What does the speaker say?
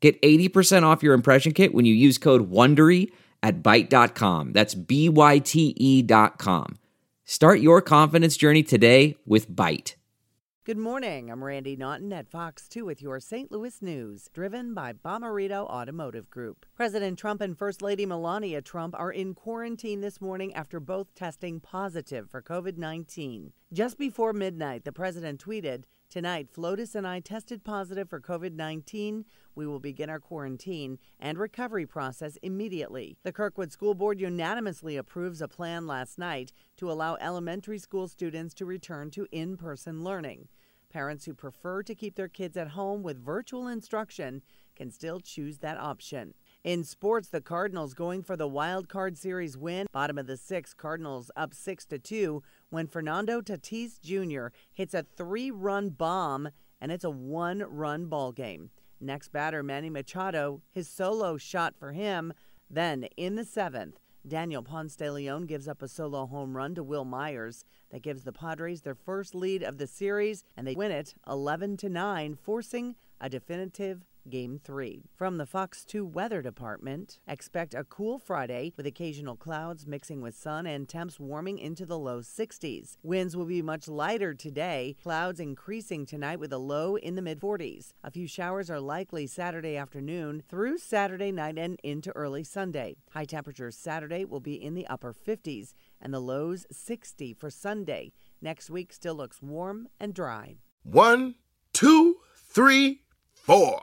Get 80% off your impression kit when you use code WONDERY at Byte.com. That's B-Y-T-E dot com. Start your confidence journey today with Byte. Good morning. I'm Randy Naughton at Fox 2 with your St. Louis news, driven by Bomarito Automotive Group. President Trump and First Lady Melania Trump are in quarantine this morning after both testing positive for COVID 19. Just before midnight, the president tweeted, Tonight, Flotus and I tested positive for COVID 19. We will begin our quarantine and recovery process immediately. The Kirkwood School Board unanimously approves a plan last night to allow elementary school students to return to in person learning. Parents who prefer to keep their kids at home with virtual instruction can still choose that option. In sports, the Cardinals going for the wild card series win. Bottom of the sixth, Cardinals up six to two when Fernando Tatis Jr. hits a three-run bomb, and it's a one-run ball game. Next batter, Manny Machado, his solo shot for him. Then in the seventh, Daniel Ponce de Leon gives up a solo home run to Wil Myers that gives the Padres their first lead of the series, and they win it 11 to 9, forcing a definitive Game 3. From the Fox 2 Weather Department, expect a cool Friday with occasional clouds mixing with sun and temps warming into the low 60s. Winds will be much lighter today, clouds increasing tonight with a low in the mid 40s. A few showers are likely Saturday afternoon through Saturday night and into early Sunday. High temperatures Saturday will be in the upper 50s and the lows 60 for Sunday. Next week still looks warm and dry. One, two, three, four.